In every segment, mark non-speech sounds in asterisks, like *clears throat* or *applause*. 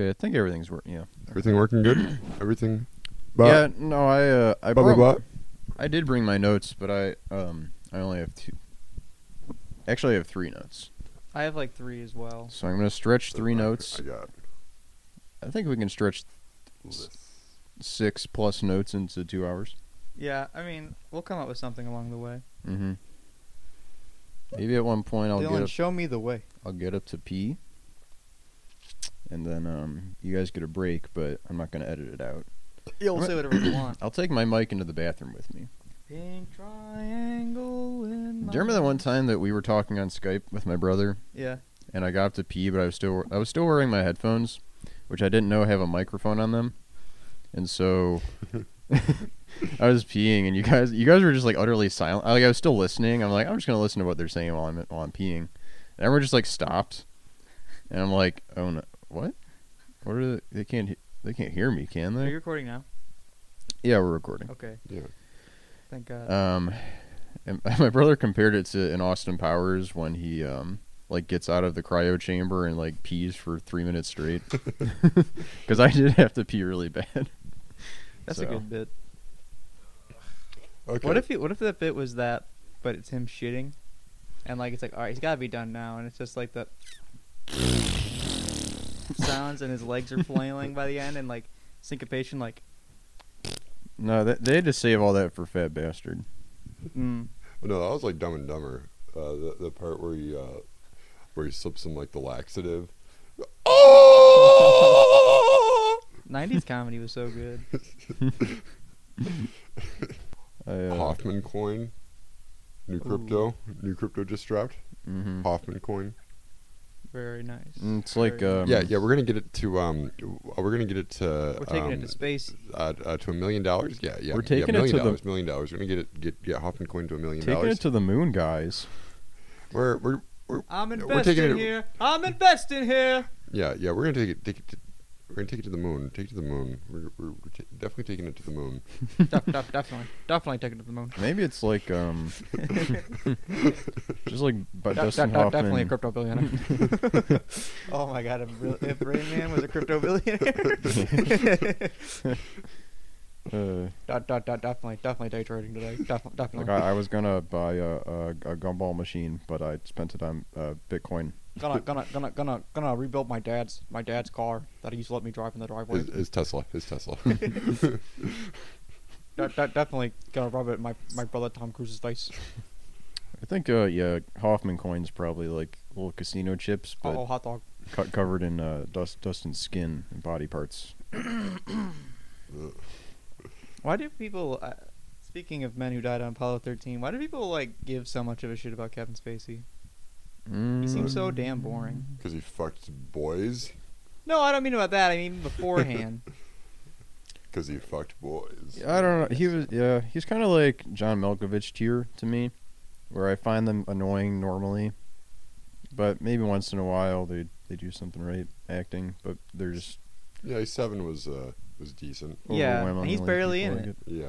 Okay, I think everything's working. Yeah. Everything working good? *clears throat* Everything. yeah. No, I uh, I Blah, blah, brought- blah. I did bring my notes, but I um I only have two. Actually, I have three notes. I have like three as well. So I'm gonna stretch three notes. I got I think we can stretch this. six plus notes into two hours. Yeah, I mean, we'll come up with something along the way. Mm-hmm. Maybe at one point I'll Dylan, get up, show me the way. I'll get up to P, and then um you guys get a break, but I'm not gonna edit it out. Yeah, we'll say whatever you want. I'll take my mic into the bathroom with me. Pink triangle in Do you remember that one time that we were talking on Skype with my brother, Yeah. and I got up to pee, but I was still I was still wearing my headphones, which I didn't know have a microphone on them, and so *laughs* I was peeing, and you guys you guys were just like utterly silent. Like I was still listening. I'm like I'm just gonna listen to what they're saying while I'm while I'm peeing, and everyone just like stopped, and I'm like oh no what what are they, they can't he- they can't hear me can they? Are you recording now? Yeah, we're recording. Okay. Yeah. Thank God. Um, and *laughs* my brother compared it to in Austin Powers when he um like gets out of the cryo chamber and like pees for three minutes straight. *laughs* *laughs* Because I did have to pee really bad. That's so- a good bit. Okay. What if he, what if that bit was that, but it's him shitting, and like it's like all right, he's got to be done now, and it's just like the sounds, and his legs are flailing by the end, and like syncopation, like No, they, they had to save all that for Fat Bastard. mm, No, that was like Dumb and Dumber. Uh, the the part where he uh, where he slips him like the laxative. *laughs* Oh! 90s comedy was so good. *laughs* I, uh, Hoffman coin. New crypto. New crypto just dropped. mhm. Hoffman coin. Very nice. Mm, It's like um, yeah, yeah, we're gonna get it to um, we're gonna get it to We're taking um, it to space. uh, uh, to a million dollars. Yeah, yeah, We're yeah, taking it million to the- dollars, million dollars. We're gonna get it, get get Hoffman coin to a million taking dollars. it to the moon, guys. We're we're we're I'm we're investing taking it- here. I'm investing here. yeah yeah we're gonna take it take it to, we're gonna take it to the moon. Take it to the moon. We're we're, we're ta- definitely taking it to the moon. *laughs* Def- def- definitely, definitely taking it to the moon. Maybe it's like um, *laughs* just like but De- Dustin de- de- definitely a crypto billionaire. *laughs* oh my god, if, real- if Rain Man was a crypto billionaire. Uh, De- de- de- definitely, definitely day trading today. Def- definitely. like I, I was gonna buy a, a, a gumball machine, but I spent it on uh, Bitcoin. Gonna, gonna, gonna, gonna, gonna rebuild my dad's, my dad's car that he used to let me drive in the driveway. His, his Tesla. His Tesla. *laughs* *laughs* De- de- definitely gonna rub it in my, my brother Tom Cruise's face. I think uh yeah, Hoffman coins probably like little casino chips, but Oh, hot dog. cut covered in uh, dust, dust and skin and body parts. *coughs* Why do people? Uh, speaking of men who died on Apollo 13, why do people like give so much of a shit about Kevin Spacey? He seems so damn boring. Because he fucked boys. No, I don't mean about that. I mean beforehand. *laughs* *laughs* Because he fucked boys. I don't know. He was yeah. He's kind of like John Malkovich tier to me, where I find them annoying normally, but maybe once in a while they they do something right acting, but they're just Yeah, seven was uh was decent. Yeah, and he's barely in like it. Yeah,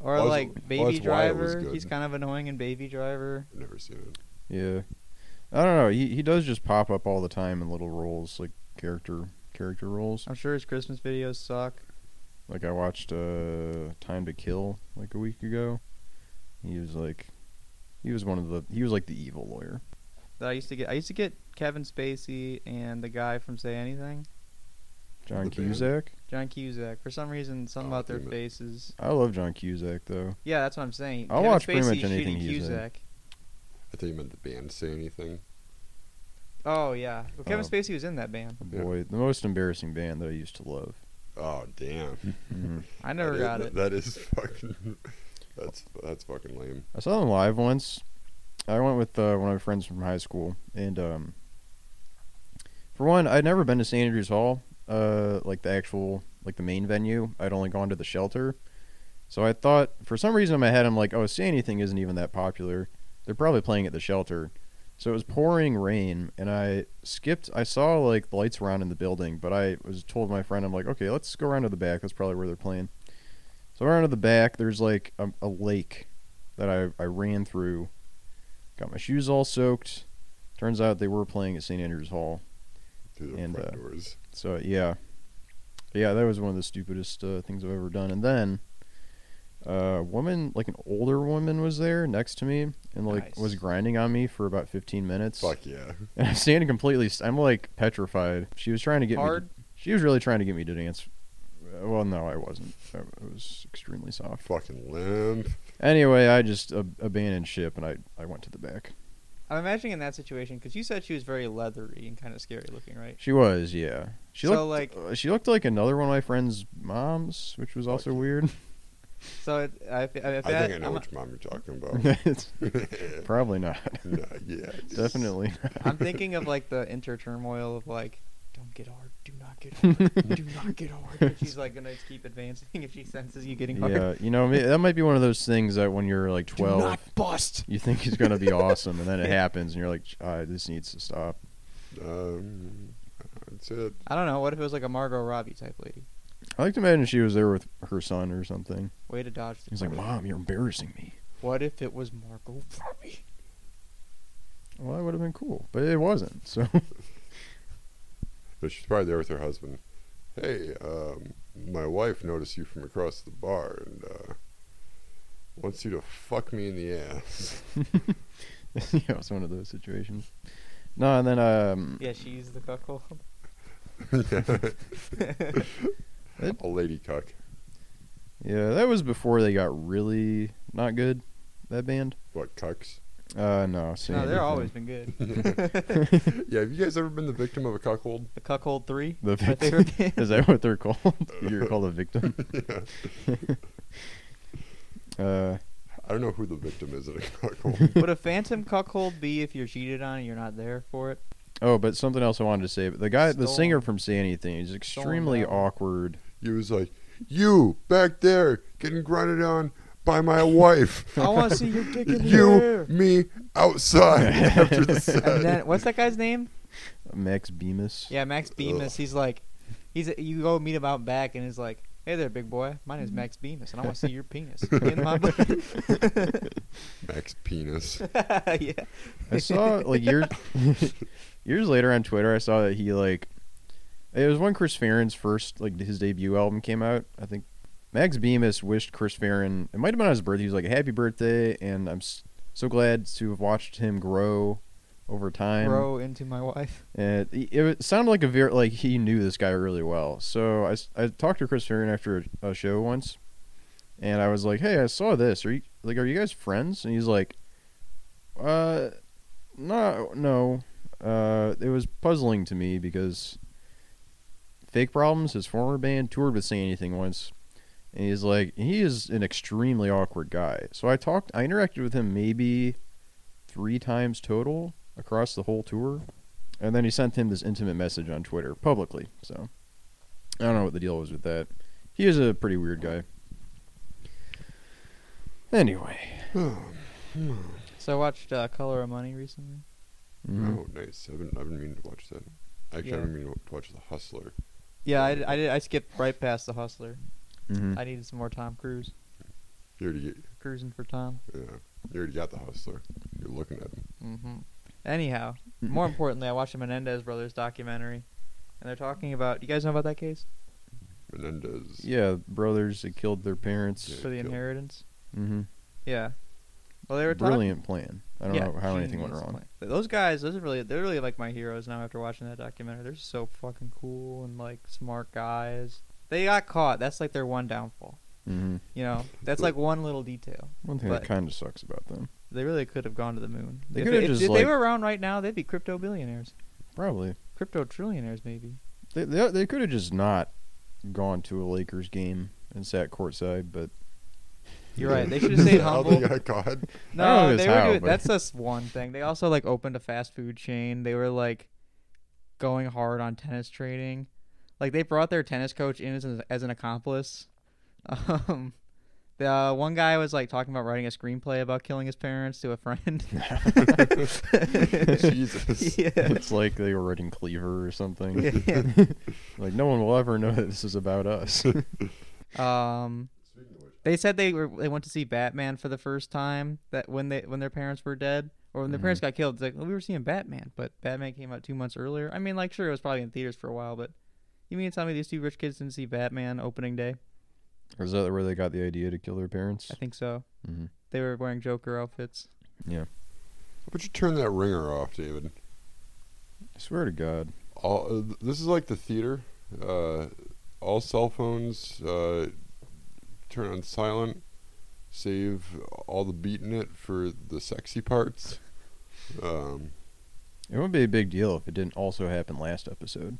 Or Well, like Baby well, that's why it was Driver. He's kind of annoying in Baby Driver. I've never seen it. Yeah, I don't know. He he does just pop up all the time in little roles, like character character roles. I'm sure his Christmas videos suck. Like I watched uh Time to Kill like a week ago. He was like, he was one of the he was like the evil lawyer. That I used to get. I used to get Kevin Spacey and the guy from Say Anything, John Cusack. John Cusack. For some reason, something Oh, about their faces. I love John Cusack though. Yeah, that's what I'm saying. I'll Kevin watch pretty much anything shooting he's in. Cusack. I thought you meant the band say anything. Oh yeah, well, Kevin Oh. Spacey was in that band. Yeah. boy, the most embarrassing band that I used to love. Oh damn! *laughs* Mhm. I never That is- got it. That is fucking. That's that's fucking lame. I saw them live once. I went with uh, one of my friends from high school, and um, for one, I'd never been to St. Andrews Hall, uh, like the actual, like the main venue. I'd only gone to the shelter, so I thought for some reason in my head, I'm like, oh, Say Anything isn't even that popular. They're probably playing at the shelter. So it was pouring rain, and I skipped. I saw like the lights were on in the building, but I was told my friend, I'm like, okay, let's go around to the back. That's probably where they're playing. So around to the back, there's like a, a lake that I, I ran through. Got my shoes all soaked. Turns out they were playing at St. Andrews Hall. through the And, front uh, doors. So yeah, yeah, that was one of the stupidest uh, things I've ever done. And then a woman, like an older woman, was there next to me and like Nice. was grinding on me for about 15 minutes. Fuck yeah. *laughs* And I'm standing completely. St- I'm like petrified. She was trying to get Hard. me. To, she was really trying to get me to dance. Uh, Well, no, I wasn't. I, I was extremely soft. Fucking limp. Anyway, I just ab- abandoned ship and I I went to the back. I'm imagining in that situation because you said she was very leathery and kind of scary looking, right? She was, yeah. She So, looked like- uh, she looked like another one of my friend's moms, which was also Fuck. weird. *laughs* So it, I, I, I, I think I know I'm, which mom you're talking about. *laughs* It's *laughs* probably not. no, yeah. it's- Definitely. I'm thinking of like the inter turmoil of like, don't get hard, do not get hard, *laughs* do not get hard. But she's like gonna keep advancing if she senses you getting hard. yeah, you know, ma- that might be one of those things that when you're like Do 12, not bust. you think it's gonna be awesome, and then it happens, and you're like, ah, this needs to stop. Um, that's it. I don't know. What if it was like a Margot Robbie type lady? I like to imagine she was there with her son or something. Way to dodge. The He's like, bullet. Mom, you're embarrassing me. What if it was Margot Robbie? Well, that would have been cool, but it wasn't. So *laughs* But she's probably there with her husband. Hey, um, my wife noticed you from across the bar and uh, wants you to fuck me in the ass. *laughs* yeah, it's one of those situations. No, and then um, Yeah, she she's the cuckold. *laughs* It- A lady cuck. yeah, that was before they got really not good. That band. What, cucks? Uh, no, Sandy no, they're thing. always been good. *laughs* yeah, have you guys ever been the victim of a cuckold? The cuckold three. The victim. *laughs* Is that what they're called? *laughs* You're called a victim. yeah. Uh, I don't know who the victim is in a cuckold. Would a phantom cuckold be if you're cheated on and you're not there for it? oh, but something else I wanted to say. But The guy, the singer from Say Anything, is extremely awkward. He was like, You back there getting grinded on by my wife. *laughs* Oh, I want to see your dick in the you, air. me, outside after the set. And then what's that guy's name? Max Bemis. Yeah, Max Bemis. He's like, he's you go meet him out back, and he's like, "Hey there, big boy. My name's Max Bemis, and I want to see your penis in my butt." *laughs* Max penis. *laughs* yeah. I saw like years years later on Twitter. I saw that he like it was when Chris Farren's first like his debut album came out. I think Max Bemis wished Chris Farren. It might have been on his birthday. He was like, "Happy birthday!" And I'm so glad to have watched him grow over time. Grow into my wife. And it, it sounded like a very like he knew this guy really well. So I, I talked to Chris Farren after a, a show once, and I was like, "Hey, I saw this. Are you like, are you guys friends?" And he's like, "Uh, no, no. Uh, it was puzzling to me because Fake Problems, his former band, toured with Say Anything once." And he's like, he is an extremely awkward guy. So I talked, I interacted with him maybe three times total across the whole tour. And then he sent him this intimate message on Twitter publicly. So I don't know what the deal was with that. He is a pretty weird guy. Anyway. *sighs* So I watched uh, Color of Money recently. mhm. Oh, nice. I've been, I've been meaning to watch that. Actually, Yeah. I've been meaning to watch The Hustler. Yeah, I, I did. I skipped right past The Hustler. Mhm. I needed some more Tom Cruise. You already, get, Cruising for Tom. yeah, you already got The Hustler. You're looking at him. Mm-hmm. Anyhow, more importantly, I watched the Menendez brothers documentary, and they're talking about. You guys know about that case Menendez. Yeah, brothers that killed their parents. Yeah. for the killed. inheritance? hmm Yeah. Well, they were talking. Brilliant plan. I don't yeah, know how anything went wrong. plan. Those guys, those are really, they're really like my heroes now. After watching that documentary, they're so fucking cool and like smart guys. They got caught. That's like their one downfall. hmm You know, that's like one little detail. One thing that kind of sucks about them. They really could have gone to the moon. They if coulda if, just, if like- they were around right now, they'd be crypto billionaires, Probably. crypto trillionaires, maybe. They they, they could have just not gone to a Lakers game and sat courtside, but You're right. They should have *laughs* stayed How humble. they got caught. I don't No, they it's were how, doing, but- that's just one thing. They also like opened a fast food chain. They were like going hard on tennis training. Like they brought their tennis coach in as, an- as an accomplice. *laughs* Um, the uh, one guy was like talking about writing a screenplay about killing his parents to a friend. *laughs* Jesus. yeah. it's like they were writing Cleaver or something. Yeah. like no one will ever know that this is about us. Um, they said they were they went to see Batman for the first time that when they when their parents were dead Or when their parents got killed, it's like well, we were seeing Batman, but Batman came out two months earlier. I mean, like sure, it was probably in theaters for a while, but you mean to tell me these two rich kids didn't see Batman opening day? Or is that where they got the idea to kill their parents? I think so. hmm They were wearing Joker outfits. Yeah. How about you turn that ringer off, David? I swear to God. All uh, this is like the theater. Uh, all cell phones uh, turn on silent. Save all the beating it for the sexy parts. Um, It wouldn't be a big deal if it didn't also happen last episode.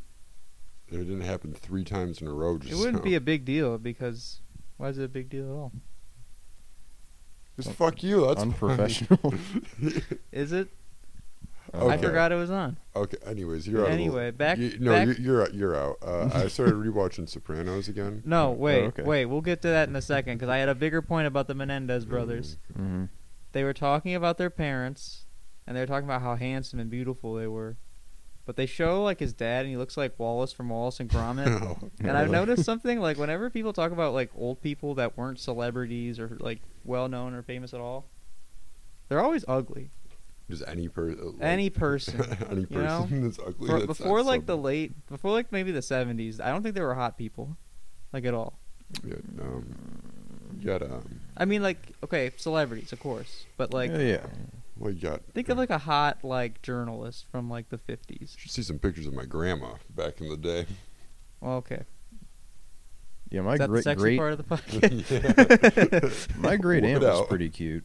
it didn't happen three times in a row. Just It wouldn't now. be a big deal because why is it a big deal at all? Just fuck you. That's. Unprofessional. *laughs* Is it? I forgot it was on. Okay. Anyways, you're out. Anyway, of the, back- You, no, back- you, you're out- you're out. Uh, I started rewatching Sopranos again. *laughs* No, wait, okay. wait. We'll get to that in a second because I had a bigger point about the Menendez brothers. hmm They were talking about their parents, and they were talking about how handsome and beautiful they were. But they show like his dad, and he looks like Wallace from Wallace and Gromit. *laughs* No. and I've noticed *laughs* something like whenever people talk about like old people that weren't celebrities or like well known or famous at all, they're always ugly. Just any person. Any *laughs* person, any you person know? that's ugly. For- that's before not like the late, before like maybe the seventies, I don't think there were hot people, like at all. Yeah, um, you got um, I mean, like okay, celebrities, of course, but like yeah, yeah. well, you got. think of like a hot like journalist from like the fifties. You should see some pictures of my grandma back in the day. Well, okay, Yeah, my is that the great sexy great part of the *laughs* podcast? *laughs* my great Whip aunt was pretty cute.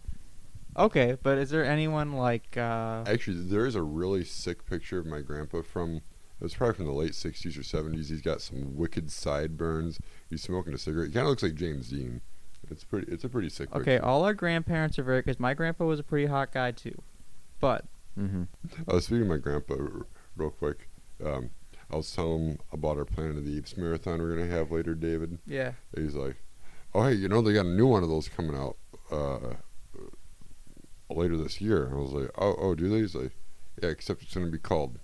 Okay, but is there anyone like? uh Actually, there is a really sick picture of my grandpa from. It was probably from the late '60s or '70s. He's got some wicked sideburns. He's smoking a cigarette. He kind of looks like James Dean. It's pretty. It's a pretty sick. Okay, picture. all our grandparents are very because my grandpa was a pretty hot guy too, but hmm I was speaking to my grandpa r- real quick. Um, I was telling him about our Planet of the Apes marathon we're gonna have later, David. yeah, He's like, "Oh, hey, you know they got a new one of those coming out uh, later this year." I was like, "Oh, oh, do they?" He's like, "Yeah, except it's gonna be called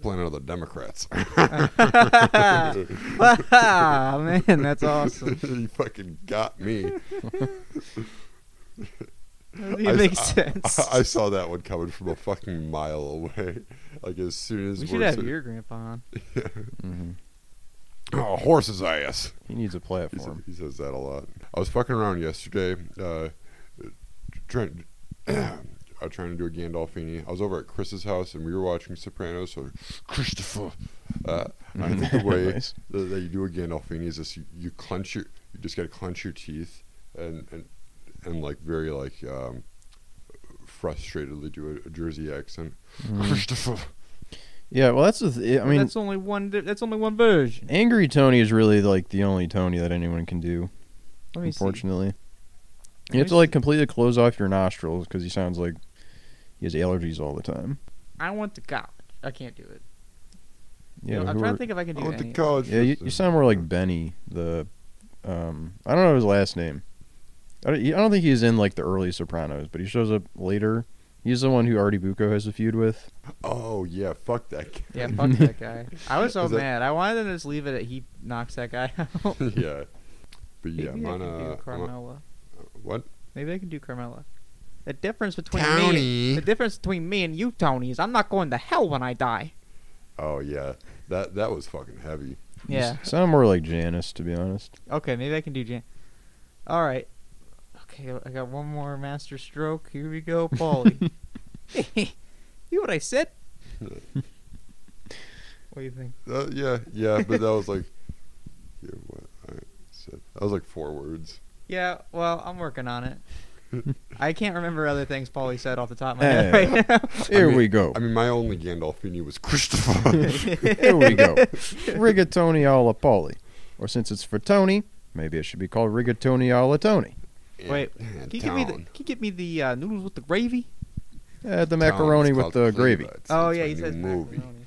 Planet of the Democrats." *laughs* man, that's awesome. *laughs* he fucking got me. It doesn't I, sense. I, I saw that one coming from a fucking mile away. *laughs* Like as soon as we we're should have sit- your grandpa on. hmm oh, horse's ass. He needs a He, said, platform. he says that a lot. I was fucking around yesterday, uh, trying, *clears throat* uh, trying to do a Gandolfini. I was over at Chris's house and we were watching Sopranos. So Christopher, uh, I *laughs* think the way Nice. that, that you do a Gandolfini is this: you, you clench your, you just got to clench your teeth and and and like very like um, frustratedly do a, a Jersey accent. Mhm. Christopher. Yeah, well, that's the. Th- I mean, that's only one. That's only one version. angry Tony is really like the only Tony that anyone can do. Let me see. Unfortunately, Let you have to like completely close off your nostrils because he sounds like he has allergies all the time. I went to college. I can't do it. Yeah, You know, I'm who trying are- to think if I can I do went to any. college. Yeah, you, you sound more like Benny. The, um, I don't know his last name. I don't, I don't think he's in like the early Sopranos, but he shows up later. He's the one who Artie Bucco has a feud with. Oh yeah, fuck that. Guy. Yeah, fuck that *laughs* guy. I was so Is that- mad. I wanted them to just leave it at he knocks that guy *laughs* out. yeah. But yeah, Maybe I'm I on can uh, do I'm on- Carmela. What? Maybe I can do Carmela. The difference between me, the difference between me and you, Tony, is I'm not going to hell when I die. Oh yeah, that that was fucking heavy. Yeah. s- sound more like Janice, to be honest. Okay, maybe I can do Jan. All right. Okay, I got one more master stroke. Here we go, Paulie. *laughs* *laughs* you know what I said? *laughs* what do you think? Uh, yeah, yeah, but that was like, yeah, what I said. That was like four words. Yeah, well, I'm working on it. *laughs* I can't remember other things Paulie said off the top of my head Hey. right now. *laughs* Here mean- we go. I mean, my only Gandolfini was Christopher. *laughs* Here we go. Rigatoni alla Polly. Or since it's for Tony, maybe it should be called Rigatoni alla Tony. Wait, Can you give me the, can you give me the uh, noodles with the gravy? Uh, the macaroni with the gravy. Oh yeah, he says movie. macaroni.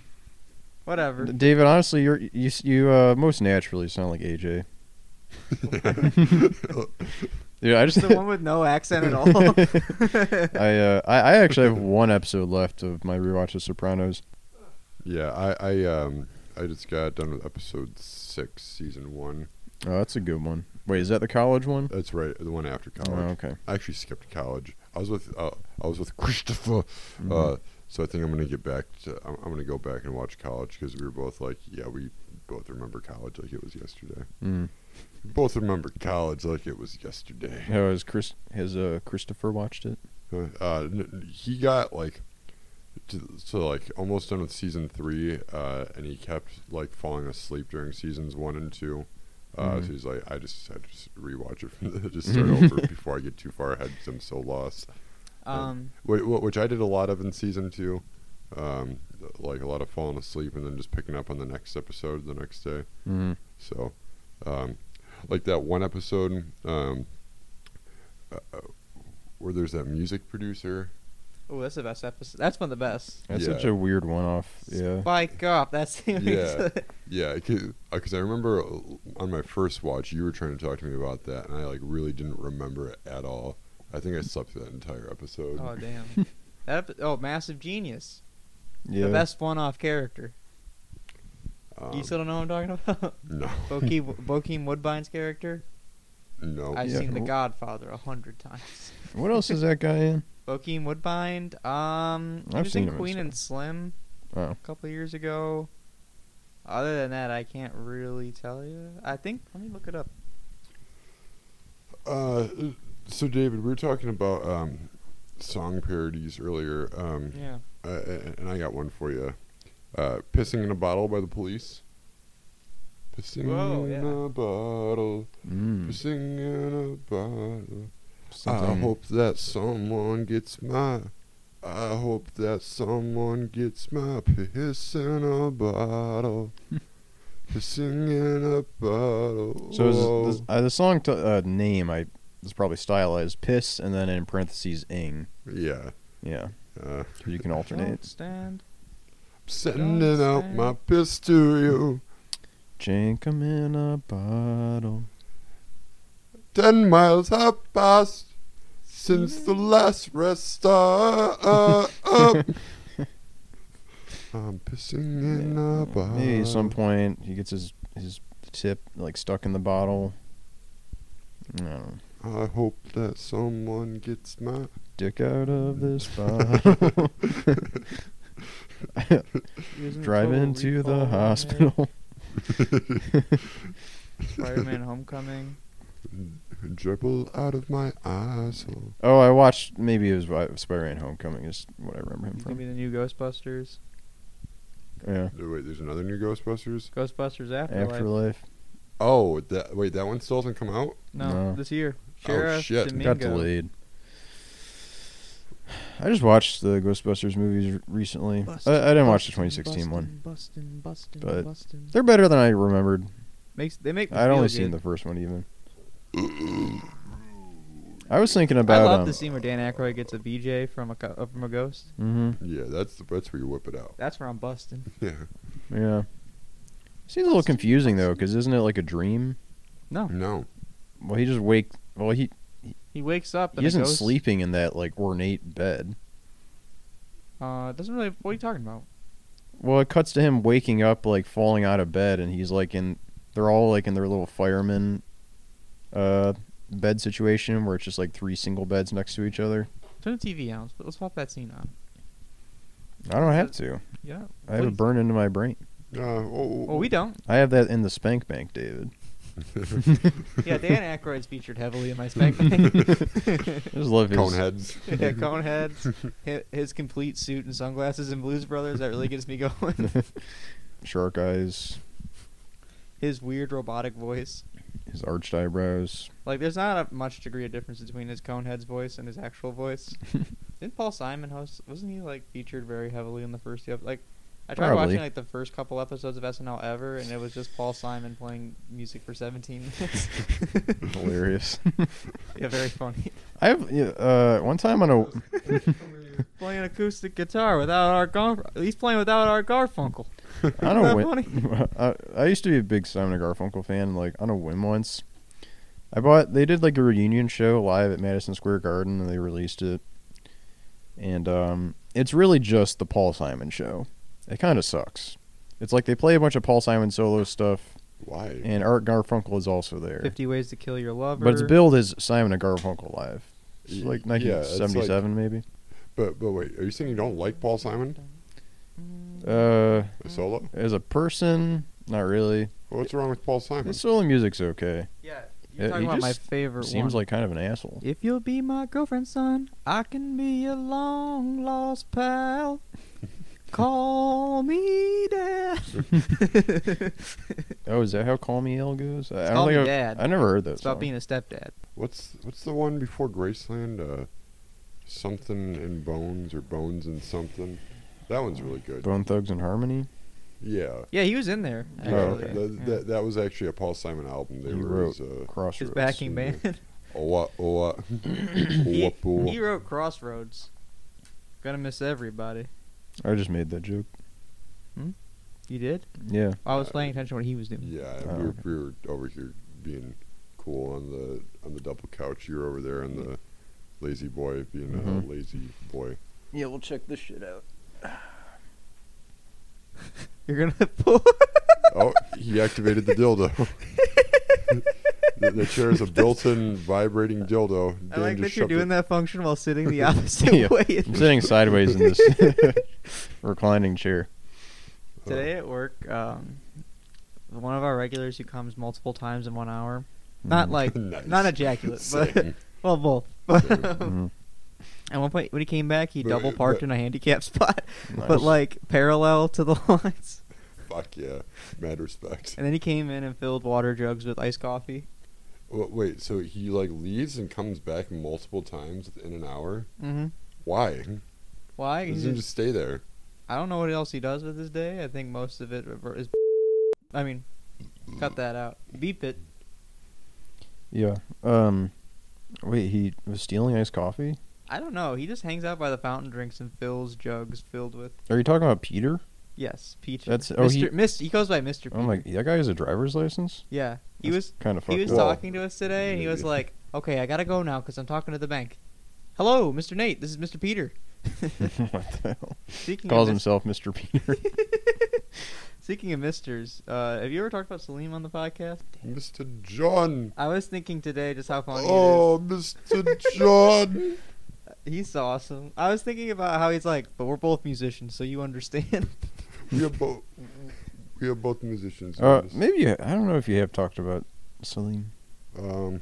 Whatever. David, honestly, you're, you you uh, most naturally sound like AJ. *laughs* Yeah, I just the one with no accent at all. *laughs* I, uh, I I actually have one episode left of my rewatch of Sopranos. yeah, I I um I just got done with episode six, season one. Oh, that's a good one. Wait, is that the college one? That's right, the one after Oh, college. okay. I actually skipped college. I was with uh, I was with Christopher. Mhm. Uh, so I think I'm gonna get back to. I'm, I'm gonna go back and watch college because we were both like, yeah, we both remember college like it was yesterday. Mm. We both remember college like it was yesterday. How has Chris has uh Christopher watched it? Uh, uh, n- n- he got like, to, so like almost done with season three, uh, and he kept like falling asleep during seasons one and two. Uh, Mhm. So he's like, I just had to just rewatch it from the, *laughs* just start over *laughs* before I get too far ahead because I'm so lost. Um, Wh- wh- Which I did a lot of in season two, um, like a lot of falling asleep and then just picking up on the next episode the next day. Mm. So, um, like that one episode um, uh, uh, where there's that music producer. oh, that's the best episode. That's one of the best. That's Yeah. such a weird one-off. Yeah. Spike up. That's Yeah. *laughs* Yeah, because I remember uh, on my first watch you were trying to talk to me about that, and I like really didn't remember it at all. I think I slept through that entire episode. oh damn. *laughs* that epi- oh, massive genius. Yeah. The best one-off character. Um, you still don't know what I'm talking about? *laughs* no, *laughs* Bokeem, Bokeem Woodbine's character. no. I've Yeah. seen The Godfather a hundred times. *laughs* What else is that guy in? Bokeem Woodbine. Um, he I've was seen in Queen and Slim Oh. a couple years ago. Other than that, I can't really tell you. I think let me look it up. Uh, so David, we were talking about um, song parodies earlier. Um, Yeah. uh, and I got one for you. Uh, "Pissing in a Bottle" by the Police. Pissing Whoa, in yeah. a bottle, Mm. pissing in a bottle. I hope that someone gets my. I hope that someone gets my piss in a bottle. *laughs* Pissing in a bottle. So is Oh. this, uh, the song t- uh, name I is probably stylized piss and then in parentheses ing. yeah. Yeah, Uh, 'cause you can Don't alternate. stand. Sending out stand. my piss to you. Drink 'em in a bottle. Ten miles have passed since the last rest stop. *laughs* I'm pissing in a bottle. Maybe at some point he gets his his tip like stuck in the bottle. No, I hope that someone gets my. dick out of this *laughs* bottle. *laughs* Using Drive into the Recall on it. hospital. *laughs* Spider-Man: Homecoming. Dribble out of my asshole. Oh, I watched. Maybe it was Spider-Man: Homecoming. Is what I remember him from. gonna be the new Ghostbusters. Yeah, wait, there's another new Ghostbusters. Ghostbusters Afterlife. Afterlife. Oh, that wait, that one still hasn't come out. No, No. this year. Oh, Sheriff shit. Domingo. Got delayed. I just watched the Ghostbusters movies recently. Bustin', I, I didn't watch the bustin', 2016 one. Bustin', bustin', but- bustin'. They're better than I remembered. Makes they make. Me I'd feel only good. seen the first one even. I was thinking about. I about. love um, the scene where Dan Aykroyd gets a BJ from a uh, from a ghost. hmm Yeah, that's the, that's where you whip it out. That's where I'm busting. *laughs* Yeah. Yeah. Seems a little confusing though, because isn't it like a dream? No, No. Well, he just wake. Well, he he wakes up. he and a isn't ghost- sleeping in that like ornate bed. Uh, it doesn't really. What are you talking about? Well, it cuts to him waking up, like falling out of bed, and he's like in. They're all like in their little fireman, uh, bed situation where it's just like three single beds next to each other. Turn the TV on. Let's pop that scene on. I don't have to. Yeah. I have it please. burned into my brain. Uh, oh, Well, we don't. I have that in the spank bank, David. *laughs* Yeah, Dan Aykroyd's featured heavily in my spank. *laughs* I just love his. Coneheads. yeah, cone heads, his complete suit and sunglasses and Blues Brothers. That really gets me going. *laughs* Shark eyes, his weird robotic voice. his arched eyebrows. Like, there's not a much degree of difference between his Conehead's voice and his actual voice. Didn't Paul Simon host? Wasn't he like featured very heavily in the first ep- like? I tried Probably. watching like the first couple episodes of SNL ever, and it was just Paul Simon playing music for 17 *laughs* minutes. Hilarious. *laughs* yeah, very funny. I have uh one time on a *laughs* playing acoustic guitar without Art Gar. He's playing without Art Garfunkel. Know. Isn't Whim, I, I used to be a big Simon and Garfunkel fan. Like on a whim once, I bought. They did like a reunion show live at Madison Square Garden, and they released it. And um, it's really just the Paul Simon show. It kind of sucks. It's like they play a bunch of Paul Simon solo stuff, Why? and Art Garfunkel is also there. 50 Ways to Kill Your Lover. But it's billed as Simon and Garfunkel live. It's Y- like yeah, it's like- 1977, maybe. But but wait, are you saying you don't like Paul Simon? Uh, A solo? as a person, not really. What's wrong with Paul Simon? His solo music's okay. Yeah, Yeah, you're talking he about my just favorite Seems one. like kind of an asshole. If you'll be my girlfriend, son, I can be your long lost pal. Call me dad. *laughs* Oh, is that how "Call Me Al" goes? I, I don't Me think I've, Dad. I never heard that. it's about song. being a stepdad. What's what's the one before Graceland? Uh, something in Bones or Bones and something. That one's really good. Bone Thugs and Harmony. Yeah. Yeah, he was in there. Yeah, Oh, Actually. okay. that, Yeah. that, that was actually a Paul Simon album. They He were wrote his, uh, Crossroads. His backing band. oh what oh what he, oh what he wrote Crossroads. Gonna miss everybody. I just made that joke. You did? Yeah. I was Uh, paying attention to what he was doing. Yeah, Oh, we, were, okay. we were over here being cool on the on the double couch. You were over there on the lazy boy being Mhm. a lazy boy. Yeah, we'll check this shit out. *laughs* You're gonna *laughs* pull. Oh, he activated the dildo. *laughs* the, the chair is a built-in vibrating dildo. I like that just you're shoved doing it- that function while sitting the *laughs* opposite Yeah. way. I'm sitting sideways in this *laughs* reclining chair. Today at work, um, one of our regulars who comes multiple times in one hour, not Mhm. like *laughs* Nice. not ejaculate, but Same. well both. Mhm. At one point when he came back, he But- double parked but- in a handicap spot, but like parallel to the lines. Fuck yeah, mad respect. And then he came in and filled water jugs with iced coffee. Wa- Wait, so he like leaves and comes back multiple times in an hour? Mm-hmm. Why? Why? He's Doesn't he just- just stay there? I don't know what else he does with his day. I think most of it is. I mean, cut that out. Beep it. Yeah. Um. Wait, he was stealing iced coffee. I don't know. He just hangs out by the fountain, drinks, and fills jugs filled with Are you talking about Peter? Yes, peach. That's- Mr. oh, he- Mr. He goes by Mr. I'm like, that guy has a driver's license. Yeah, he was kind of he was up. Well, talking to us today, and he was like, "Okay, I gotta go now because I'm talking to the bank." Hello, Mr. Nate. This is Mr. Peter. *laughs* what the hell? Speaking Calls of himself Mr. Peter. *laughs* Speaking of misters, uh, have you ever talked about Salim on the podcast? Mr. John. I was thinking today just how funny Oh, Mr. John. *laughs* He's awesome. I was thinking about how he's like, but we're both musicians, so you understand. We are both. We are both musicians. uh, maybe you, I don't know if you have talked about Salim. Um.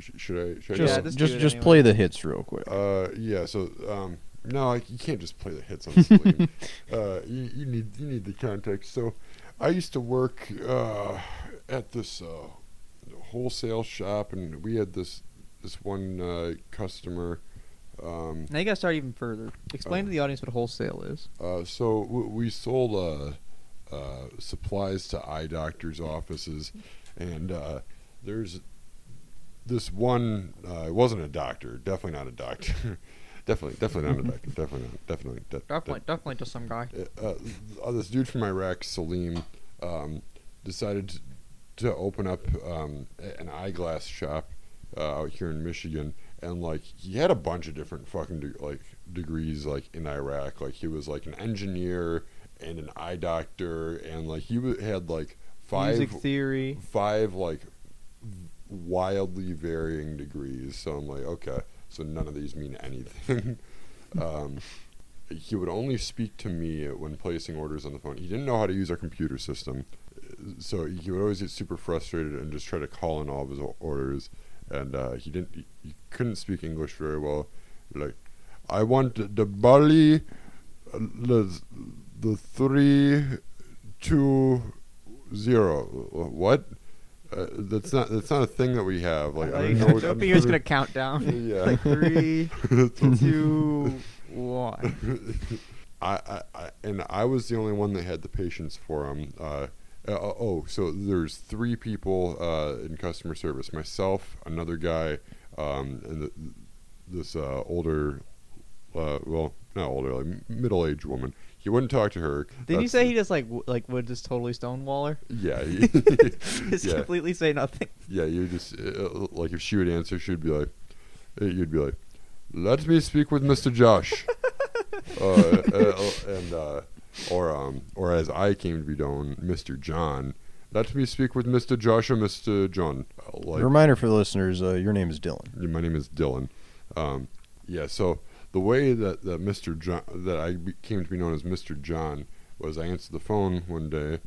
sh- Should I? Should Just, I? Yeah, just just, just anyway. play the hits real quick. Uh, yeah. So, um, no, like, you can't just play the hits on Salim. *laughs* uh, you, you need you need the context. So, I used to work uh, at this uh, wholesale shop, and we had this this one uh, customer. Um, Now you gotta start even further. Explain Uh, to the audience what wholesale is. uh, so w- we sold uh, uh, supplies to eye doctors' offices, and uh, there's this one. Uh, it wasn't a doctor. Definitely not a doctor. *laughs* definitely, definitely not a doctor. *laughs* Definitely not. Definitely. de- de- Definitely, definitely just some guy. uh, uh, this dude from Iraq, Salim, um, decided to, to open up um, an eyeglass shop uh, out here in Michigan, and like he had a bunch of different fucking de- like degrees like in Iraq. Like he was like an engineer and an eye doctor, and like he w- had like five Music theory. five like wildly varying degrees. So I'm like, okay, so none of these mean anything. *laughs* um, he would only speak to me when placing orders on the phone. He didn't know how to use our computer system, so he would always get super frustrated and just try to call in all of his orders. And uh, he didn't, he, he couldn't speak English very well. Like, I want the barley, uh, the the three, two, zero. What? Uh, that's not that's not a thing that we have. Like I know. what- I he was gonna count down. *laughs* Yeah. like three, *laughs* two, one. *laughs* I, I, I and I was the only one that had the patience for him. Uh, uh, oh, so there's three people uh, in customer service: myself, another guy, um, and the, this uh, older, uh, well, not older, like middle-aged woman. He wouldn't talk to her. Did you say he just like w- like would just totally stonewall her? Yeah, he- *laughs* *laughs* Just yeah, completely say nothing. yeah. You just uh, like if she would answer, she'd be like, uh, you'd be like, "Let me speak with Mister Josh." *laughs* uh, uh, and uh, or um, or as I came to be known, Mr. John. let me speak with Mr. Josh or Mr. John. Uh, Like, Reminder for the listeners: uh, your name is Dylan. My name is Dylan. Um, yeah, so the way that, that Mr. John that I be- came to be known as Mr. John was I answered the phone one day.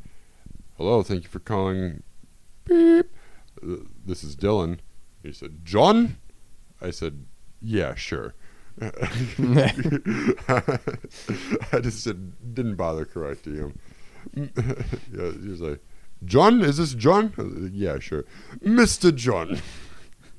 Hello, thank you for calling. Beep. This is Dylan. He said, John. I said, Yeah, sure. *laughs* I just said, didn't bother correcting him. *laughs* yeah, he was like, John, is this John? Like, yeah, sure, Mister John.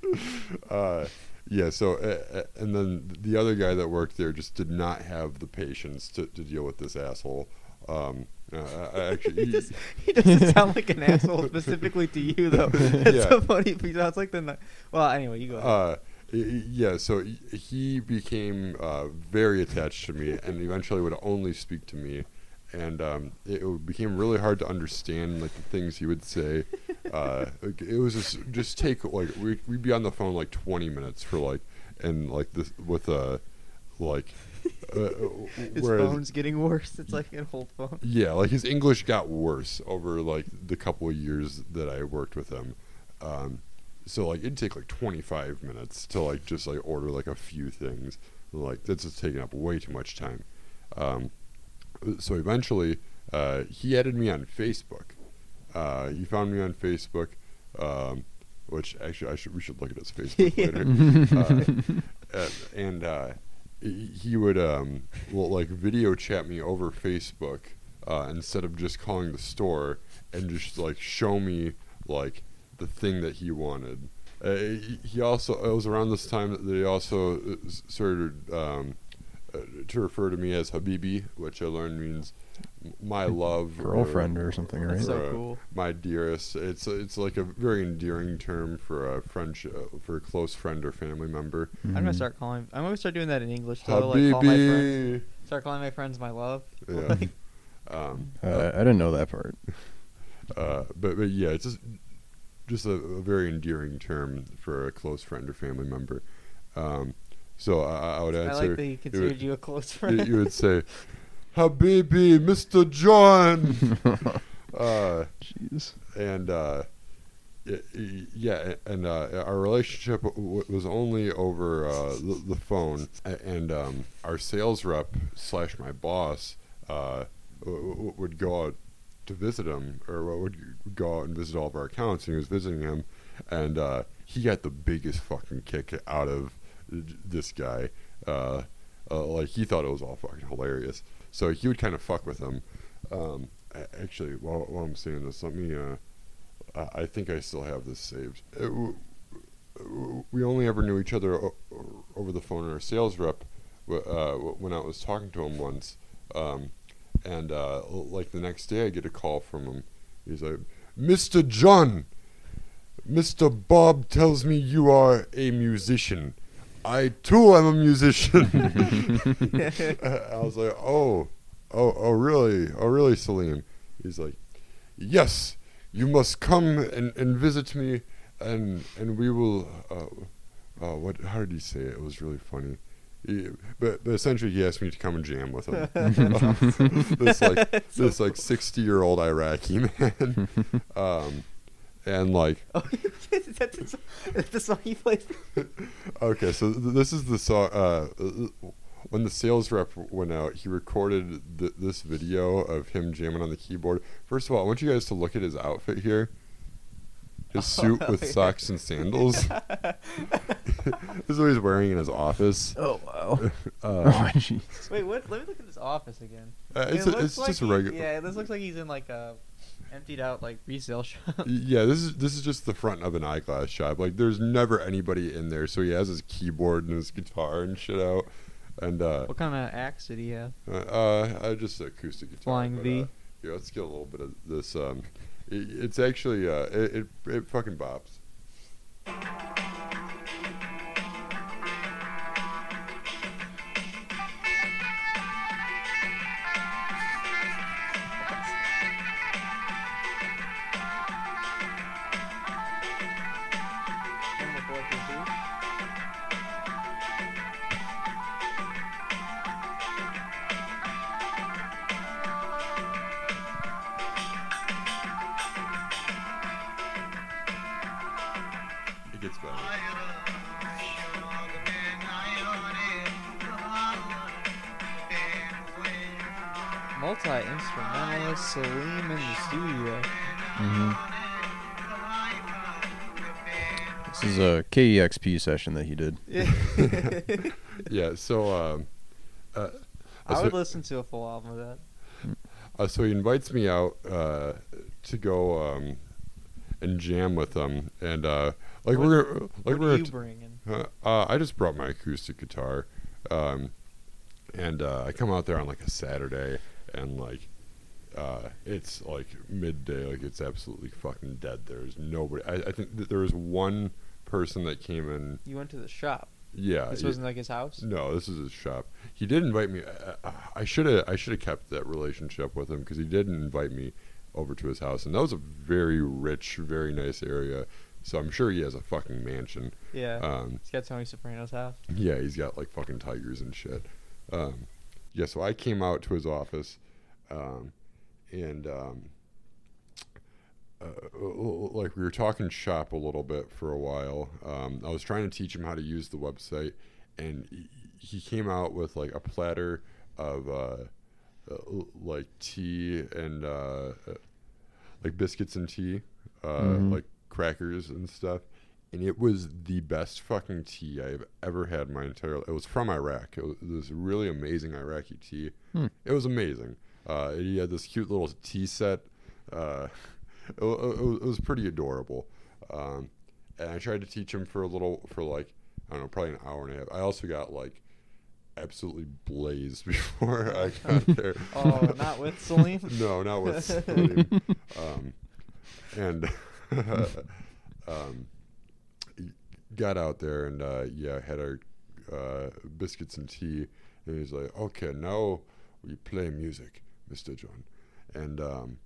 *laughs* uh, yeah. So, uh, uh, and then the other guy that worked there just did not have the patience to, to deal with this asshole. Um, uh, I I actually, he, just, he doesn't sound like an asshole specifically to you though. It's Yeah. so funny. He sounds like the. Well, anyway, you go. Ahead. Uh, yeah, so he- became uh, very attached to me, and eventually would only speak to me, and um, it, it became really hard to understand like the things he would say. *laughs* Uh, like, it was just just take like we we'd be on the phone like twenty minutes for like and like this with a like. Uh, *laughs* His whereas- phone's getting worse. It's like an old phone. yeah, like his English got worse over like the couple of years that I worked with him. Um, so like it'd take like 25 minutes to like just like order like a few things. Like that's just taking up way too much time. Um, so eventually, uh, he added me on Facebook. Uh, he found me on Facebook, um, which actually I should we should look at his Facebook *laughs* later. uh, uh, and uh, he he would um, well, like video chat me over Facebook uh, instead of just calling the store and just like show me like the thing that he wanted. Uh, he- he also it was around this time that he also uh, started um, uh, to refer to me as Habibi, which I learned means my love, Girlfriend or something, right? That's so uh, cool. my dearest. It's it's like a very endearing term for a friendship, for a close friend or family member. I'm Mhm. gonna start calling. I'm gonna start doing that in English. Though, like call my friends. Start calling my friends my love. Yeah. *laughs* Um, Uh, I didn't know that part. *laughs* uh, but but yeah, it's just just a, a very endearing term for a close friend or family member. Um, so I, I would I like that he considered would- you a close *laughs* friend. you would say, "Habibi, Mr. John," *laughs* uh, Jeez. and uh, y- y- yeah, and uh, our relationship w- was only over uh, the, the phone, and um, our sales rep slash my boss uh, w- w- would go out to visit him, or would go out and visit all of our accounts, and he was visiting him, and uh, he got the biggest fucking kick out of this guy. Uh, uh, like he thought it was all fucking hilarious, so he would kind of fuck with him. Um, actually, while, while I'm saying this, let me. Uh, I- think I still have this saved. Uh, we only ever knew each other over the phone. And our sales rep, uh, when I was talking to him once, um, and uh, like the next day, I get a call from him. He's like, "Mr. John, Mr. Bob tells me you are a musician. I too am a musician." *laughs* *laughs* I was like, "Oh, oh, oh, really? Oh, really, Salim?" He's like, "Yes, you must come and, and visit me, and and we will." Uh, uh, what? How did he say it? It was really funny. But, but essentially, he asked me to come and jam with him. *laughs* *laughs* this like this like sixty year old Iraqi man, *laughs* um, and like oh, that's, the song- that's the song he plays. okay, so th- this is the song. Uh, when the sales rep went out, he recorded th- this video of him jamming on the keyboard. First of all, I want you guys to look at his outfit here. His suit with yeah. *laughs* socks and sandals. this is what he's wearing in his office. Oh wow. *laughs* Uh, oh jeez. Wait, what? Let me look at his office again. uh, It it's a, it's like just a regular. Yeah, this looks like he's in like a emptied out like resale *laughs* shop. Yeah, this is this is just the front of an eyeglass shop. Like, there's never anybody in there, so he has his keyboard and his guitar and shit out. And uh, what kind of axe did he have? Uh, uh, I just acoustic guitar. Flying but, V? Uh, yeah, let's get a little bit of this. Um, it, it's actually uh, it, it it fucking bops. KEXP session that he did. *laughs* Yeah. So, um, uh, I so- would listen to a full album of that. Uh, so he invites me out uh, to go um, and jam with him, and uh, like What- we're like what we're are you bringing? uh, uh, I just brought my acoustic guitar, um, and uh, I come out there on like a Saturday, and like uh, it's like midday, like it's absolutely fucking dead. There's nobody. I, I think that there was one person that came in. You went to the shop. Yeah, This wasn't like his house. No, this is his shop. He did invite me. uh, I should have. I should have kept that relationship with him because he did invite me over to his house, and that was a very rich, very nice area. So I'm sure he has a fucking mansion. Yeah. Um, He's got Tony Soprano's house. yeah, he's got like fucking tigers and shit. Um, yeah, so I came out to his office, um, and um, uh, like we were talking shop a little bit for a while. Um, I was trying to teach him how to use the website, and he- came out with like a platter of uh, uh, like tea and uh, uh, like biscuits and tea, uh, Mhm. like crackers and stuff. And it was the best fucking tea I've ever had my entire. It was from Iraq. It was this really amazing Iraqi tea. Hmm. It was amazing. Uh, he had this cute little tea set. *laughs* It, was, it was pretty adorable. Um, and I tried to teach him for a little, for like, I don't know, probably an hour and a half. I also got like absolutely blazed *laughs* before I got *laughs* there. Oh, not with Salim? *laughs* no, not with Salim. um, and um, got out there and uh, yeah, had our uh, biscuits and tea. And he's like, "Okay, now we play music, Mister John." And um,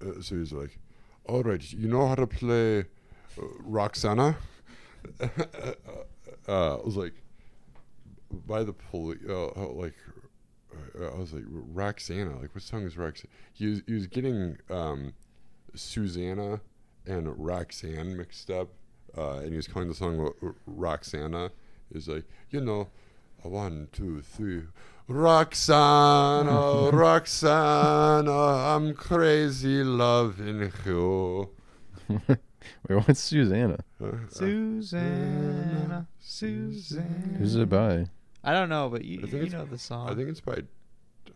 uh, so he's like, "All right, you know how to play uh, Roxana?" *laughs* uh, I was like, "By the police, uh, uh, like." I was like Roxana, like what song is Roxana? He was he was getting um, Susanna and Roxanne mixed up, and he was calling the song Ro- Ro- Roxana. He's like, you know, one, two, three, Roxana, *laughs* Roxana, I'm crazy loving you. *laughs* Wait, what's Susanna? Susanna, Susanna. Who's it by? I don't know, but you, I think you know the song. I think it's by.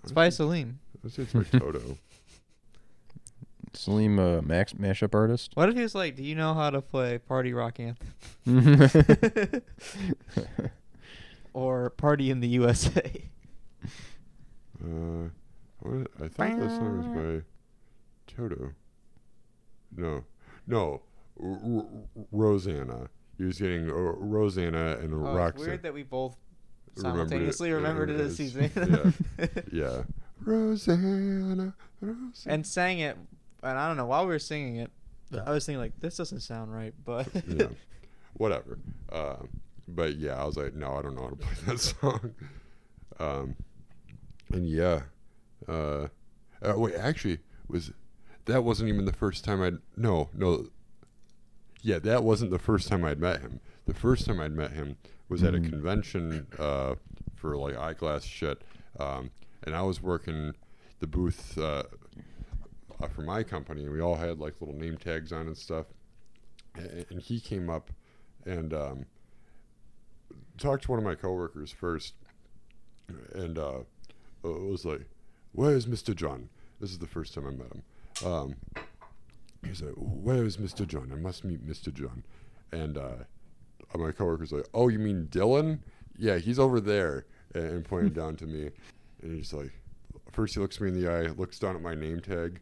it's by Salim. Let's say it's by Toto. *laughs* Salim, uh, Max mashup artist. What if he was like, "Do you know how to play Party Rock Anthem or Party in the USA?" Uh, what, I thought that song was by Toto. No, no, R- R- Rosanna. He was getting uh, Rosanna and Oh, it's Roxanne. weird that we both Remembered it. simultaneously remembered it as It is, Susanna. *laughs* *laughs* yeah, Rosanna, Rosanna. and sang it. And I don't know. While we were singing it, I was thinking like, "This doesn't sound right," but *laughs* yeah, whatever. Um, but yeah, I was like, no, I don't know how to play that song. Um, and yeah, uh, uh, wait, actually, was that wasn't even the first time I'd no no. Yeah, that wasn't the first time I'd met him. The first time I'd met him was at a Mhm. convention uh, for like eyeglass shit, um, and I was working the booth uh, uh, for my company, and we all had like little name tags on and stuff. And, and he came up and um, talked to one of my coworkers first, and uh, was like, "Where's Mister John?" This is the first time I met him. Um, he's like, "Where's Mister John? I must meet Mister John." And uh, my coworker's like, "Oh, you mean Dylan? Yeah, he's over there," and, and pointed down to me. And he's like, first he looks me in the eye, looks down at my name tag.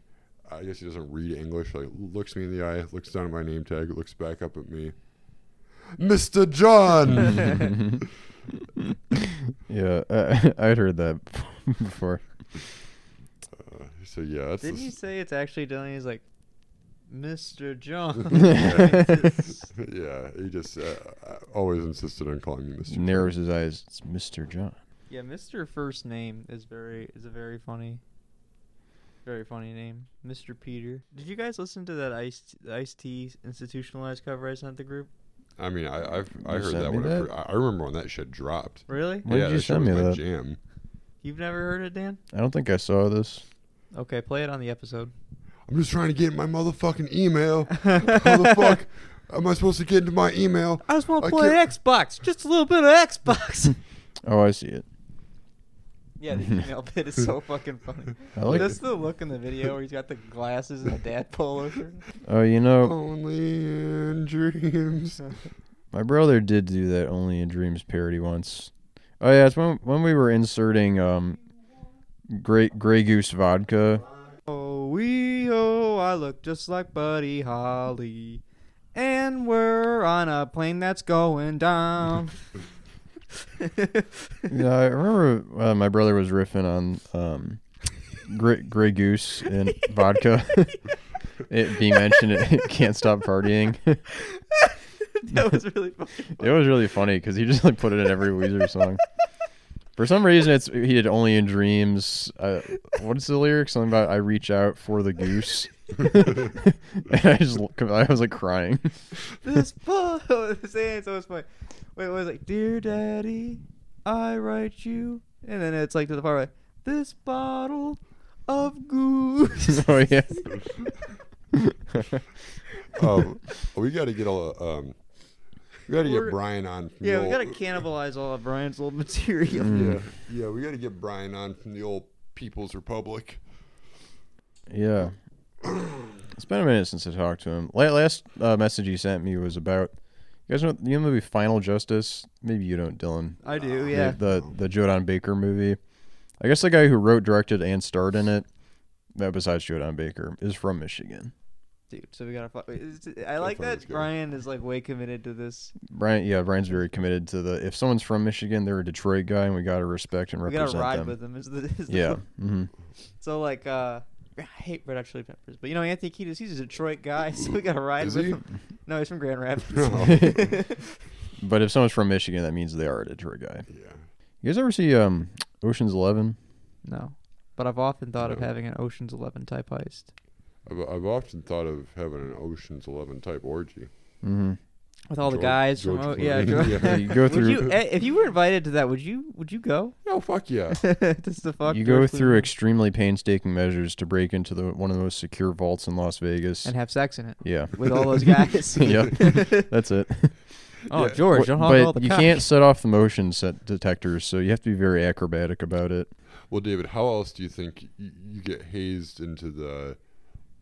I guess he doesn't read English. Like looks me in the eye, looks down at my name tag, looks back up at me. Mister John. *laughs* yeah, I, *laughs* I'd heard that *laughs* before. uh, so yeah, that's didn't the you say it's actually Dylan? He's like, "Mr. John." *laughs* *laughs* yeah, he just uh, uh, always insisted on calling me Mister. Narrows his eyes. It's Mr. John. Yeah, Mr. First name is very is a very funny, very funny name, Mr. Peter. Did you guys listen to that Ice Ice T institutionalized cover I sent the group? I mean, I I've, I You heard that me when it that? fir- I I remember when that shit dropped. Really? When yeah, did you that shit send was me my that? Jam. You've never heard it, Dan? I don't think I saw this. Okay, play it on the episode. I'm just trying to get my motherfucking email. How the fuck *laughs* am I supposed to get into my email? I just want I to play can't- Xbox. Just a little bit of Xbox. *laughs* Oh, I see it. *laughs* yeah, the email bit is so fucking funny. I like That's it. the look in the video where he's got the glasses and the dad polo shirt. Oh, you know, Only in dreams. my brother did do that "Only in Dreams" parody once. Oh yeah, it's when when we were inserting um, Grey Grey Goose vodka. Oh, we oh, I look just like Buddy Holly. And we're on a plane that's going down. *laughs* Yeah, I remember uh, my brother was riffing on um, Grey, Grey Goose and vodka. *laughs* it being mentioned, it *laughs* can't stop partying. *laughs* that was really funny. It was really funny because he just like put it in every Weezer song. For some reason, it's he did only in dreams. Uh, what's the lyric? Something about I reach out for the goose. *laughs* and I just I was like crying. *laughs* this bottle saying so it's funny. Wait, what was like? Dear Daddy, I write you, and then it's like to the part like this bottle of goose. oh yeah. um, we got to get a um, we got to get Brian on. From yeah, the we old, gotta cannibalize all of Brian's old *laughs* material. Mm. Yeah, yeah, we got to get Brian on from the old People's Republic. Yeah. It's been a minute since I talked to him. La- Last uh, message he sent me was about you guys know you know the movie Final Justice. Maybe you don't, Dylan. I do, The- yeah. The the Joe Don Baker movie. I guess the guy who wrote, directed, and starred in it, uh, besides Joe Don Baker, is from Michigan. Dude, so we gotta. fu- I like that. Brian is like way committed to this. Brian, yeah, Brian's very committed to the. If someone's from Michigan, they're a Detroit guy, and we gotta respect and We represent gotta ride them. with them. Is the, is the Yeah. *laughs* hmm So like, uh, I hate Red Hot Chili Peppers, but you know Anthony Kiedis, he's a Detroit guy, *laughs* so we gotta ride Is with he? him. No, he's from Grand Rapids. *laughs* But if someone's from Michigan, that means they are a Detroit guy. Yeah, You guys ever see um Ocean's Eleven? no, but I've often thought of having an Ocean's Eleven type heist I've, I've often thought of having an Ocean's Eleven type orgy. Mm-hmm. with all the guys George from. O- Clooney. yeah, *laughs* George- Yeah, you go would through. you, eh, if you were invited to that, would you would you go? Oh fuck yeah! *laughs* Just to fuck you go through Clooney extremely painstaking measures to break into the one of the most secure vaults in Las Vegas. and have sex in it yeah, with all those *laughs* guys. Yep. that's it. oh, Yeah. George, But- don't hog all but the you cock. can't set off the motion set detectors, so you have to be very acrobatic about it. Well, David, how else do you think you, you get hazed into the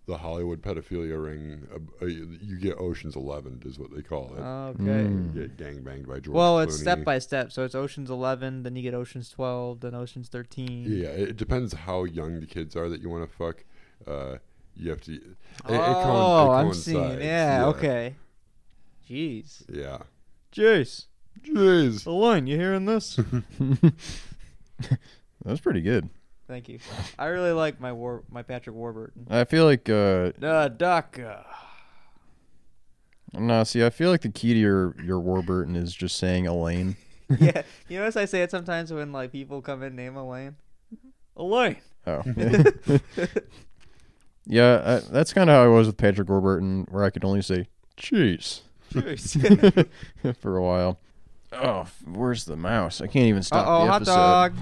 the Hollywood pedophilia ring? Uh, uh, you get Ocean's Eleven, is what they call it. Okay. Mm. You get gangbanged by George. Well, it's Clooney. step by step. So it's Ocean's Eleven, then you get Ocean's Twelve, then Ocean's Thirteen. Yeah, it depends how young the kids are that you want to fuck. Uh, you have to. It, it oh, coin- it I'm seeing. Yeah, Okay. Jeez. Yeah. Jace, Jeez. Elaine, you hearing this? *laughs* That's pretty good. Thank you. I really like my war, my Patrick Warburton. I feel like uh Uh, Doc. Uh, no, see, I feel like the key to your your Warburton is just saying Elaine. *laughs* yeah, you notice I say it sometimes when like people come in name Elaine. Elaine. Oh. *laughs* *laughs* yeah, I, that's kind of how I was with Patrick Warburton, where I could only say "cheese" for a while. Oh, where's the mouse? I can't even stop oh, hot episode. dog.